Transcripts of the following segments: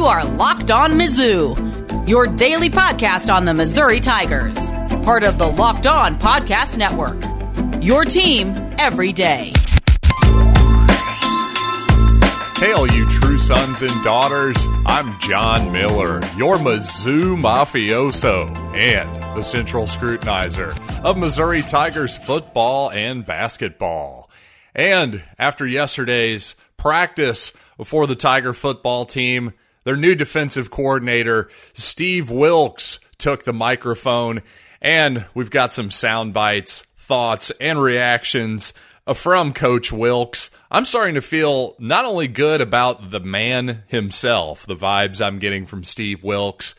You are Locked On Mizzou, your daily podcast on the Missouri Tigers, part of the Locked On Podcast Network. Your team every day. Hail, you true sons and daughters. I'm John Miller, your Mizzou mafioso and the central scrutinizer of Missouri Tigers football and basketball. And after yesterday's practice for the Tiger football team, their new defensive coordinator, Steve Wilks, took the microphone, and we've got some sound bites, thoughts, and reactions uh, from Coach Wilks. I'm starting to feel not only good about the man himself, the vibes I'm getting from Steve Wilks,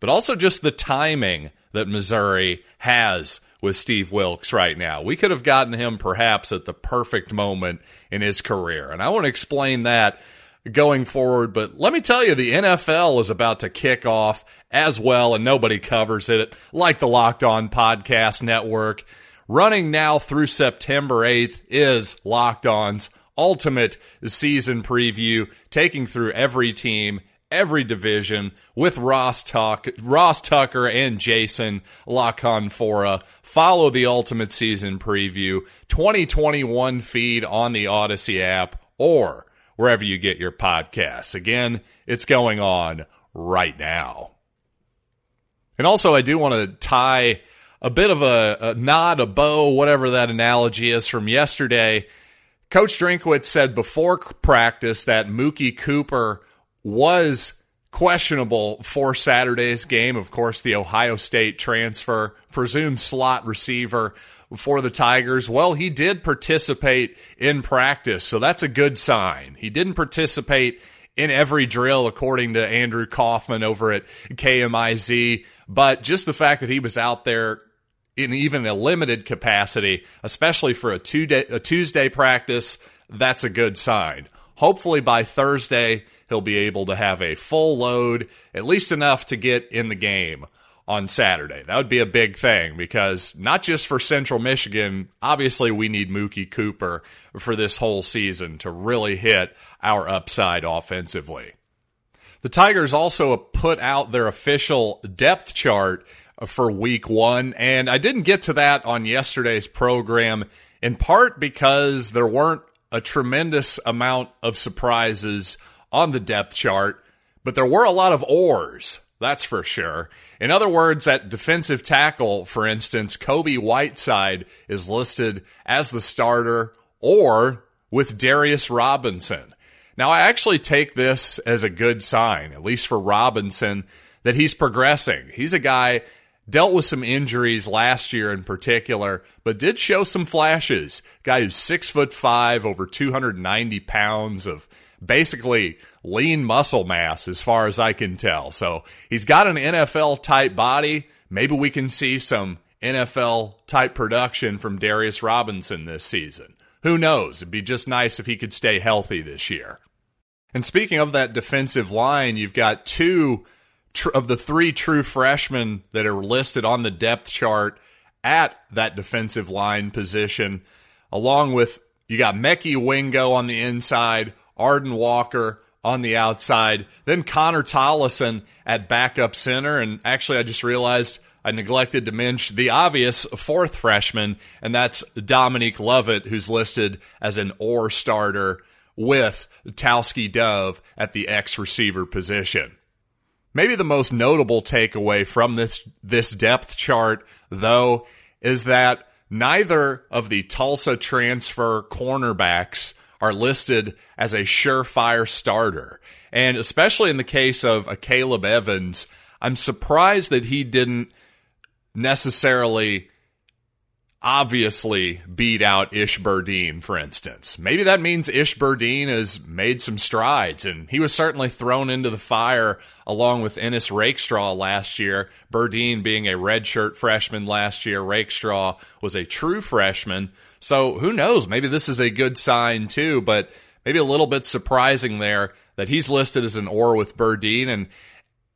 but also just the timing that Missouri has with Steve Wilks right now. We could have gotten him perhaps at the perfect moment in his career. And I want to explain that going forward. But let me tell you, the NFL is about to kick off as well, and nobody covers it like the Locked On Podcast Network. Running now through September 8th is Locked On's ultimate season preview, taking through every team, every division with Ross Tuck, Ross Tucker and Jason La Canfora. Follow the ultimate season preview 2021 feed on the Audacy app or wherever you get your podcasts. Again, it's going on right now. And also, I do want to tie a bit of a, a nod, a bow, whatever that analogy is from yesterday Coach Drinkwitz said before practice that Mookie Cooper was questionable for Saturday's game. Of course, the Ohio State transfer, presumed slot receiver for the Tigers. Well, he did participate in practice, so that's a good sign. He didn't participate in every drill, according to Andrew Kaufman over at KMIZ, but just the fact that he was out there in even a limited capacity, especially for a, two day, a Tuesday practice, that's a good sign. Hopefully by Thursday, he'll be able to have a full load, at least enough to get in the game on Saturday. That would be a big thing because not just for Central Michigan, obviously we need Mookie Cooper for this whole season to really hit our upside offensively. The Tigers also put out their official depth chart for week one. And I didn't get to that on yesterday's program, in part because there weren't a tremendous amount of surprises on the depth chart, but there were a lot of oars, that's for sure. In other words, at defensive tackle, for instance, Kobe Whiteside is listed as the starter or with Darius Robinson. Now, I actually take this as a good sign, at least for Robinson, that he's progressing. He's a guy dealt with some injuries last year in particular, but did show some flashes. Guy who's six foot five, over 290 pounds of basically lean muscle mass, as far as I can tell. So he's got an NFL type body. Maybe we can see some NFL type production from Darius Robinson this season. Who knows? It'd be just nice if he could stay healthy this year. And speaking of that defensive line, you've got two tr- of the three true freshmen that are listed on the depth chart at that defensive line position, along with you got Mekhi Wingo on the inside, Arden Walker on the outside, then Connor Tollison at backup center. And actually, I just realized I neglected to mention the obvious fourth freshman, and that's Dominique Lovett, who's listed as an or starter with Tauskie Dove at the X receiver position. Maybe the most notable takeaway from this this depth chart, though, is that neither of the Tulsa transfer cornerbacks are listed as a surefire starter. And especially in the case of Akayleb Evans, I'm surprised that he didn't necessarily obviously beat out Ish Burdine, for instance. Maybe that means Ish Burdine has made some strides, and he was certainly thrown into the fire along with Ennis Rakestraw last year. Burdine being a redshirt freshman last year, Rakestraw was a true freshman. So who knows? Maybe this is a good sign too, but maybe a little bit surprising there that he's listed as an or with Burdine and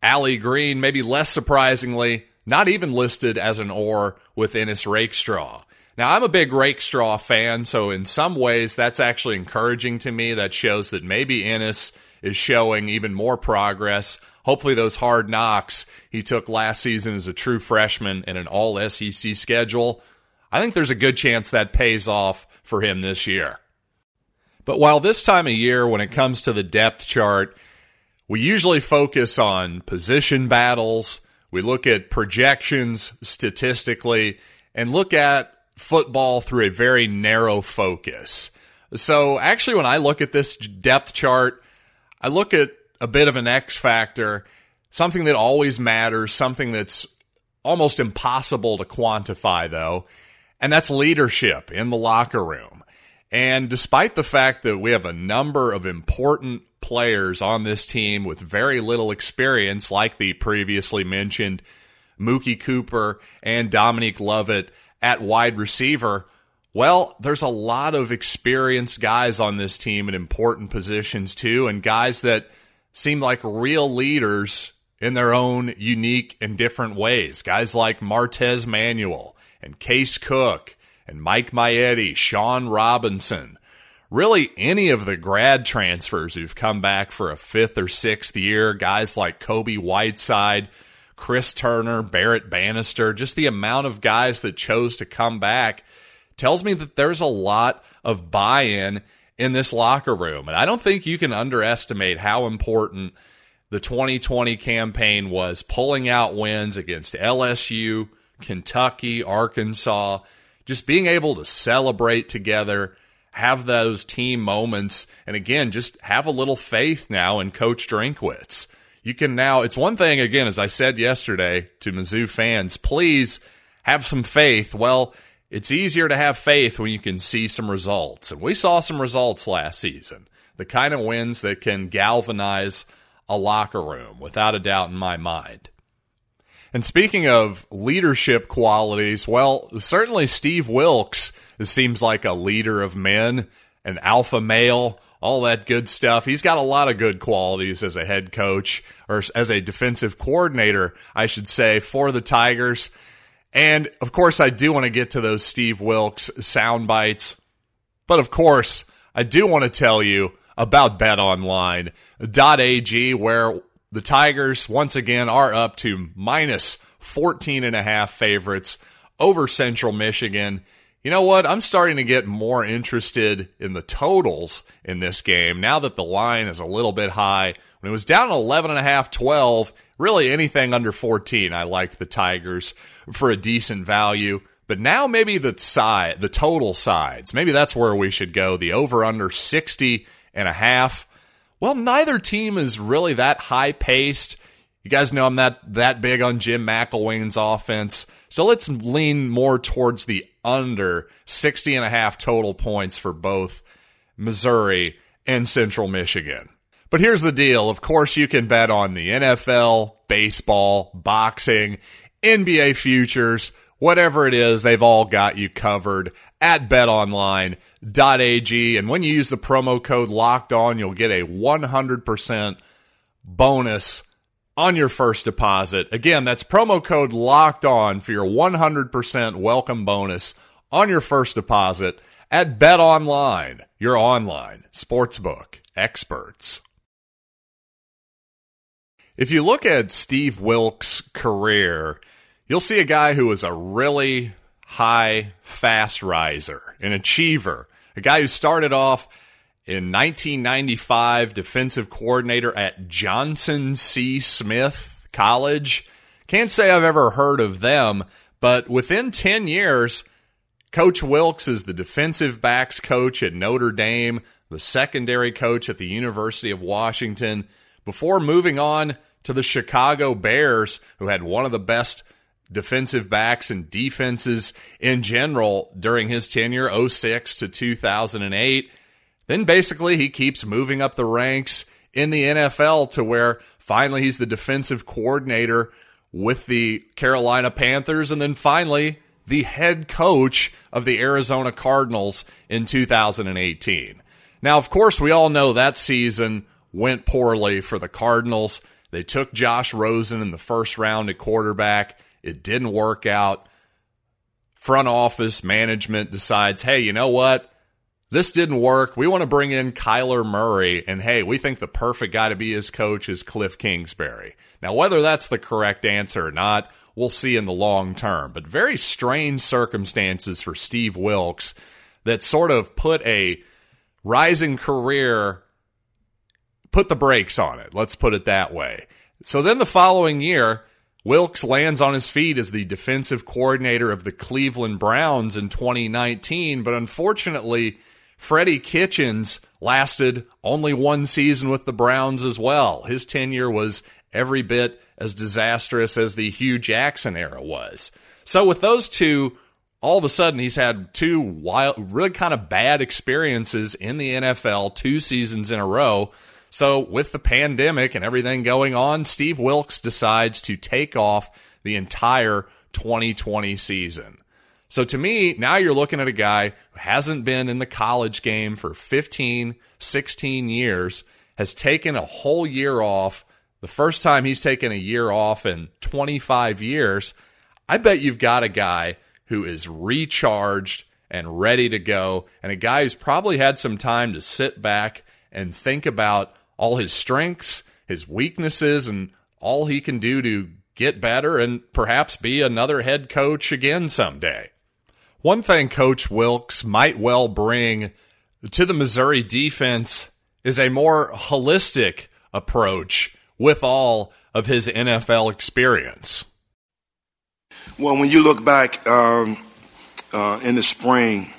Allie Green, maybe less surprisingly, not even listed as an or with Ennis Rakestraw. Now, I'm a big Rakestraw fan, so in some ways that's actually encouraging to me. That shows that maybe Ennis is showing even more progress. Hopefully, those hard knocks he took last season as a true freshman in an all SEC schedule, I think there's a good chance that pays off for him this year. But while this time of year, when it comes to the depth chart, we usually focus on position battles, we look at projections statistically, and look at football through a very narrow focus. So, actually, when I look at this depth chart, I look at a bit of an X factor, something that always matters, something that's almost impossible to quantify, though, and that's leadership in the locker room. And despite the fact that we have a number of important players on this team with very little experience, like the previously mentioned Mookie Cooper and Dominique Lovett at wide receiver, well, there's a lot of experienced guys on this team in important positions too, and guys that seem like real leaders in their own unique and different ways. Guys like Martez Manuel and Case Cook and Mike Maietti, Shawn Robinson. Really, any of the grad transfers who've come back for a fifth or sixth year, guys like Kobe Whiteside, Chris Turner, Barrett Banister, just the amount of guys that chose to come back tells me that there's a lot of buy in in this locker room. And I don't think you can underestimate how important the 2020 campaign was pulling out wins against LSU, Kentucky, Arkansas, just being able to celebrate together, have those team moments, and again, just have a little faith now in Coach Drinkwitz. You can now, it's one thing, again, as I said yesterday to Mizzou fans, please have some faith. Well, it's easier to have faith when you can see some results. And we saw some results last season. The kind of wins that can galvanize a locker room, without a doubt in my mind. And speaking of leadership qualities, well, certainly Steve Wilks seems like a leader of men, an alpha male, all that good stuff. He's got a lot of good qualities as a head coach or as a defensive coordinator, I should say, for the Tigers. And of course, I do want to get to those Steve Wilks sound bites. But of course, I do want to tell you about betonline.ag, where the Tigers once again are up to minus 14 and a half favorites over Central Michigan. You know what? I'm starting to get more interested in the totals in this game now that the line is a little bit high. When it was down 11 and a half, 12, really anything under 14, I liked the Tigers for a decent value. But now maybe the side, the total sides, maybe that's where we should go. The over under 60 and a half well, neither team is really that high paced. You guys know I'm that that big on Jim McElwain's offense. So let's lean more towards the under 60 and a half total points for both Missouri and Central Michigan. But here's the deal. Of course, you can bet on the NFL, baseball, boxing, NBA futures, whatever it is, they've all got you covered at betonline.ag. And when you use the promo code locked on, you'll get a 100% bonus on your first deposit. Again, that's promo code locked on for your 100% welcome bonus on your first deposit at BetOnline, your online sportsbook experts. If you look at Steve Wilks' career, you'll see a guy who was a really high fast riser, an achiever, a guy who started off in 1995 defensive coordinator at Johnson C. Smith College. Can't say I've ever heard of them, but within 10 years, Coach Wilks is the defensive backs coach at Notre Dame, the secondary coach at the University of Washington, before moving on to the Chicago Bears, who had one of the best defensive backs and defenses in general during his tenure 06 to 2008 then basically he keeps moving up the ranks in the NFL to where finally he's the defensive coordinator with the Carolina Panthers and then finally the head coach of the Arizona Cardinals in 2018 now of course we all know that season went poorly for the Cardinals. They took Josh Rosen in the first round at quarterback it didn't work out. Front office management decides, hey, you know what? this didn't work. We want to bring in Kyler Murray. And hey, we think the perfect guy to be his coach is Cliff Kingsbury. Now, whether that's the correct answer or not, we'll see in the long term. But very strange circumstances for Steve Wilks that sort of put a rising career, put the brakes on it. Let's put it that way. So then the following year, Wilks lands on his feet as the defensive coordinator of the Cleveland Browns in 2019, but unfortunately, Freddie Kitchens lasted only one season with the Browns as well. His tenure was every bit as disastrous as the Hue Jackson era was. So with those two, all of a sudden he's had two wild, really kind of bad experiences in the NFL two seasons in a row. So with the pandemic and everything going on, Steve Wilks decides to take off the entire 2020 season. So to me, now you're looking at a guy who hasn't been in the college game for 15, 16 years, has taken a whole year off. The first time he's taken a year off in 25 years. I bet you've got a guy who is recharged and ready to go, and a guy who's probably had some time to sit back and think about all his strengths, his weaknesses, and all he can do to get better and perhaps be another head coach again someday. One thing Coach Wilks might well bring to the Missouri defense is a more holistic approach with all of his NFL experience. Well, when you look back um, uh, in the spring,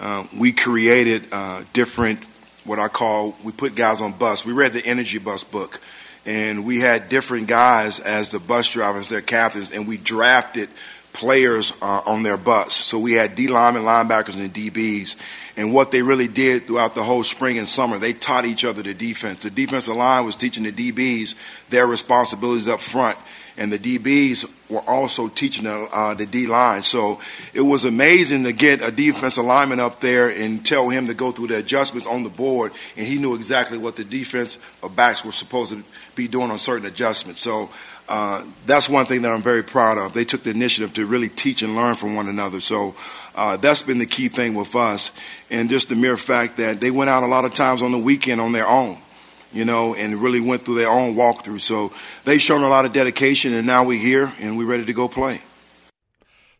uh, we created uh, different, what I call, we put guys on bus. We read the Energy Bus book, and we had different guys as the bus drivers, their captains, and we drafted players uh, on their bus. So we had D linemen, linebackers, and DBs. And what they really did throughout the whole spring and summer, they taught each other the defense. The defensive line was teaching the DBs their responsibilities up front, and the DBs were also teaching the, uh, the D line. So it was amazing to get a defensive lineman up there and tell him to go through the adjustments on the board, and he knew exactly what the defense backs were supposed to be doing on certain adjustments. So uh, that's one thing that I'm very proud of. They took the initiative to really teach and learn from one another. So uh, that's been the key thing with us. And just the mere fact that they went out a lot of times on the weekend on their own, you know, and really went through their own walkthrough. So they've shown a lot of dedication, and now we're here and we're ready to go play.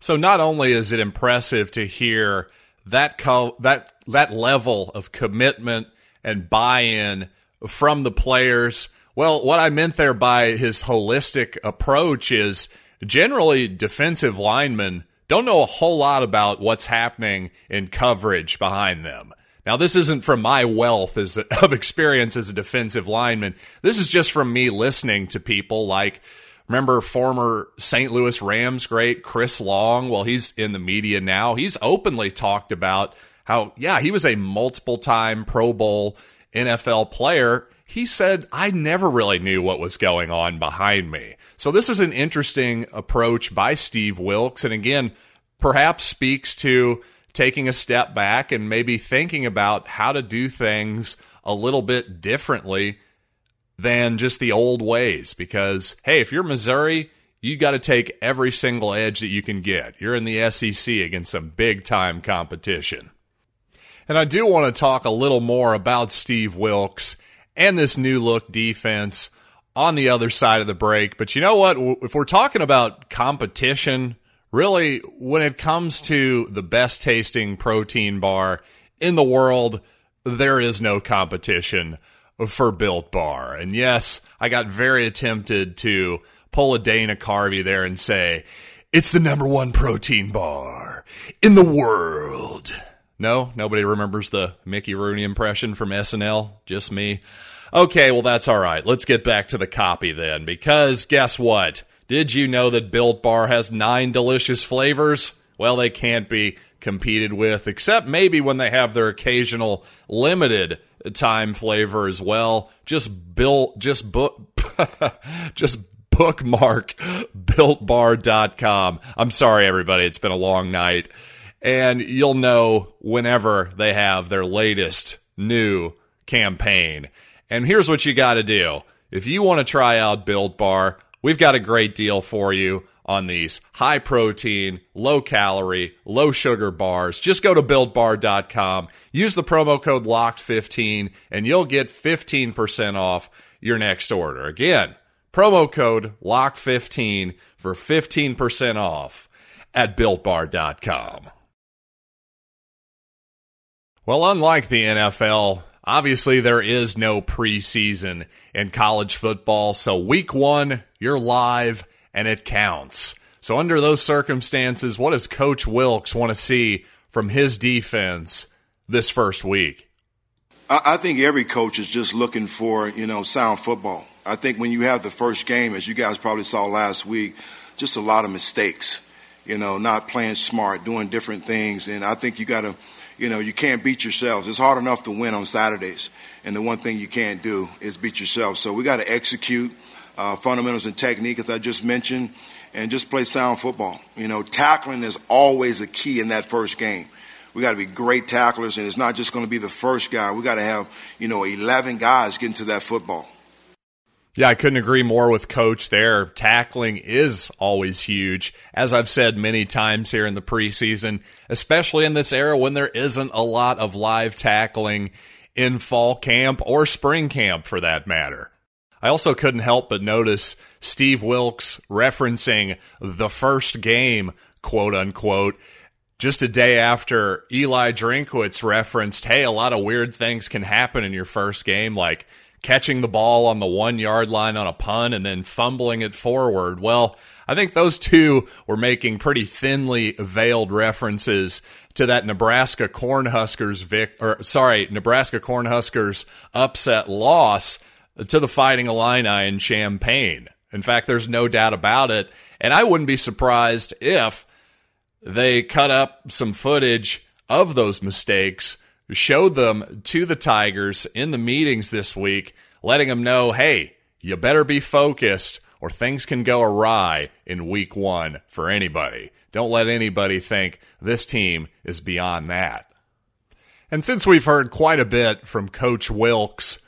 So not only is it impressive to hear that co- that that level of commitment and buy-in from the players well, what I meant there by his holistic approach is generally defensive linemen don't know a whole lot about what's happening in coverage behind them. Now, this isn't from my wealth as of experience as a defensive lineman. This is just from me listening to people like, remember former St. Louis Rams great Chris Long? Well, he's in the media now. He's openly talked about how, yeah, he was a multiple time Pro Bowl NFL player he said, I never really knew what was going on behind me. So this is an interesting approach by Steve Wilks. And again, perhaps speaks to taking a step back and maybe thinking about how to do things a little bit differently than just the old ways. Because, hey, if you're Missouri, you got to take every single edge that you can get. You're in the SEC against some big time competition. And I do want to talk a little more about Steve Wilks and this new look defense on the other side of the break. But you know what? If we're talking about competition, really, when it comes to the best tasting protein bar in the world, there is no competition for Built Bar. And yes, I got very tempted to pull a Dana Carvey there and say, it's the number one protein bar in the world. No, nobody remembers the Mickey Rooney impression from SNL. Just me. Okay, well, that's all right. Let's get back to the copy then, because guess what? Did you know that Built Bar has nine delicious flavors? Well, they can't be competed with, except maybe when they have their occasional limited time flavor as well. Just built, just book, just bookmark builtbar.com. I'm sorry, everybody. It's been a long night and you'll know whenever they have their latest new campaign. And here's what you got to do. If you want to try out Built Bar, we've got a great deal for you on these high protein, low calorie, low sugar bars. Just go to builtbar.com, use the promo code LOCKED15, and you'll get 15% off your next order. Again, promo code LOCKED15 for 15% off at builtbar.com. Well, unlike the NFL, obviously there is no preseason in college football. So, week one, you're live and it counts. So, under those circumstances, what does Coach Wilks want to see from his defense this first week? I think every coach is just looking for, you know, sound football. I think when you have the first game, as you guys probably saw last week, just a lot of mistakes, you know, not playing smart, doing different things. And I think you got to you know, you can't beat yourselves. It's hard enough to win on Saturdays, and the one thing you can't do is beat yourself. So we got to execute uh, fundamentals and technique, as I just mentioned, and just play sound football. You know, tackling is always a key in that first game. We got to be great tacklers, and it's not just going to be the first guy. We got to have, you know, 11 guys getting to that football. Yeah, I couldn't agree more with Coach there. Tackling is always huge, as I've said many times here in the preseason, especially in this era when there isn't a lot of live tackling in fall camp or spring camp for that matter. I also couldn't help but notice Steve Wilks referencing the first game, quote unquote, just a day after Eli Drinkwitz referenced, hey, a lot of weird things can happen in your first game, like catching the ball on the one yard line on a punt and then fumbling it forward. Well, I think those two were making pretty thinly veiled references to that Nebraska Cornhuskers vic or sorry, Nebraska Cornhuskers upset loss to the Fighting Illini in Champaign. In fact, there's no doubt about it, and I wouldn't be surprised if they cut up some footage of those mistakes showed them to the Tigers in the meetings this week, letting them know, hey, you better be focused or things can go awry in week one for anybody. Don't let anybody think this team is beyond that. And since we've heard quite a bit from Coach Wilks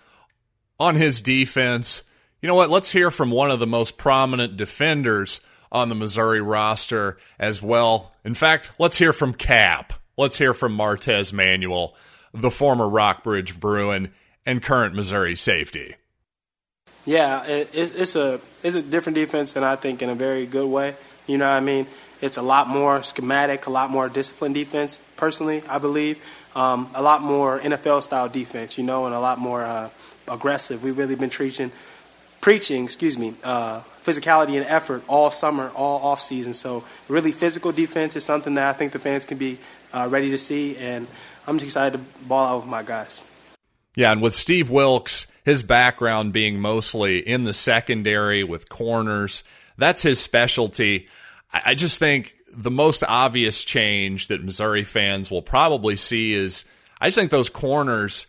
on his defense, you know what? Let's hear from one of the most prominent defenders on the Missouri roster as well. In fact, let's hear from Cap. Let's hear from Martez Manuel, the former Rockbridge Bruin and current Missouri safety. Yeah, it, it's a it's a different defense, and I think in a very good way. You know what I mean? It's a lot more schematic, a lot more disciplined defense. Personally, I believe um, a lot more NFL style defense. You know, and a lot more uh, aggressive. We've really been preaching, preaching, excuse me, uh, physicality and effort all summer, all off season. So really, physical defense is something that I think the fans can be uh, ready to see, and I'm just excited to ball out with my guys. Yeah, and with Steve Wilks, his background being mostly in the secondary with corners, that's his specialty. I just think the most obvious change that Missouri fans will probably see is I just think those corners,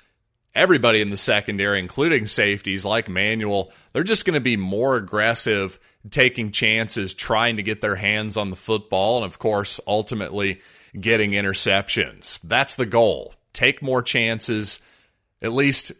everybody in the secondary, including safeties like Manuel, they're just going to be more aggressive, taking chances, trying to get their hands on the football, and of course, ultimately getting interceptions. That's the goal. Take more chances, at least,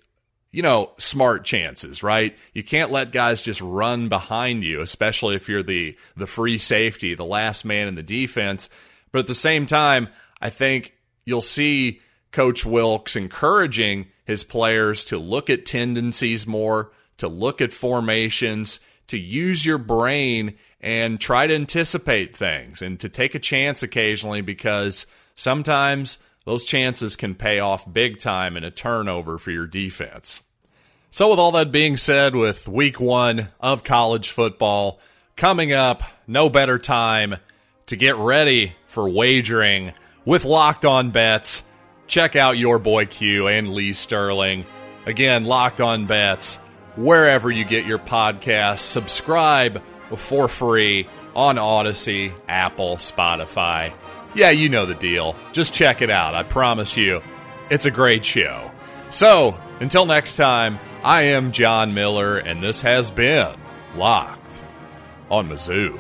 you know, smart chances, right? You can't let guys just run behind you, especially if you're the the free safety, the last man in the defense. But at the same time, I think you'll see Coach Wilks encouraging his players to look at tendencies more, to look at formations, to use your brain and try to anticipate things and to take a chance occasionally because sometimes those chances can pay off big time in a turnover for your defense. So, with all that being said, with week one of college football coming up, no better time to get ready for wagering with locked on bets. Check out your boy Q and Lee Sterling. Again, locked on bets, wherever you get your podcasts. Subscribe for free on Audacy, Apple, Spotify. Yeah, you know the deal. Just check it out. I promise you, it's a great show. So, until next time, I am John Miller, and this has been Locked on Mizzou.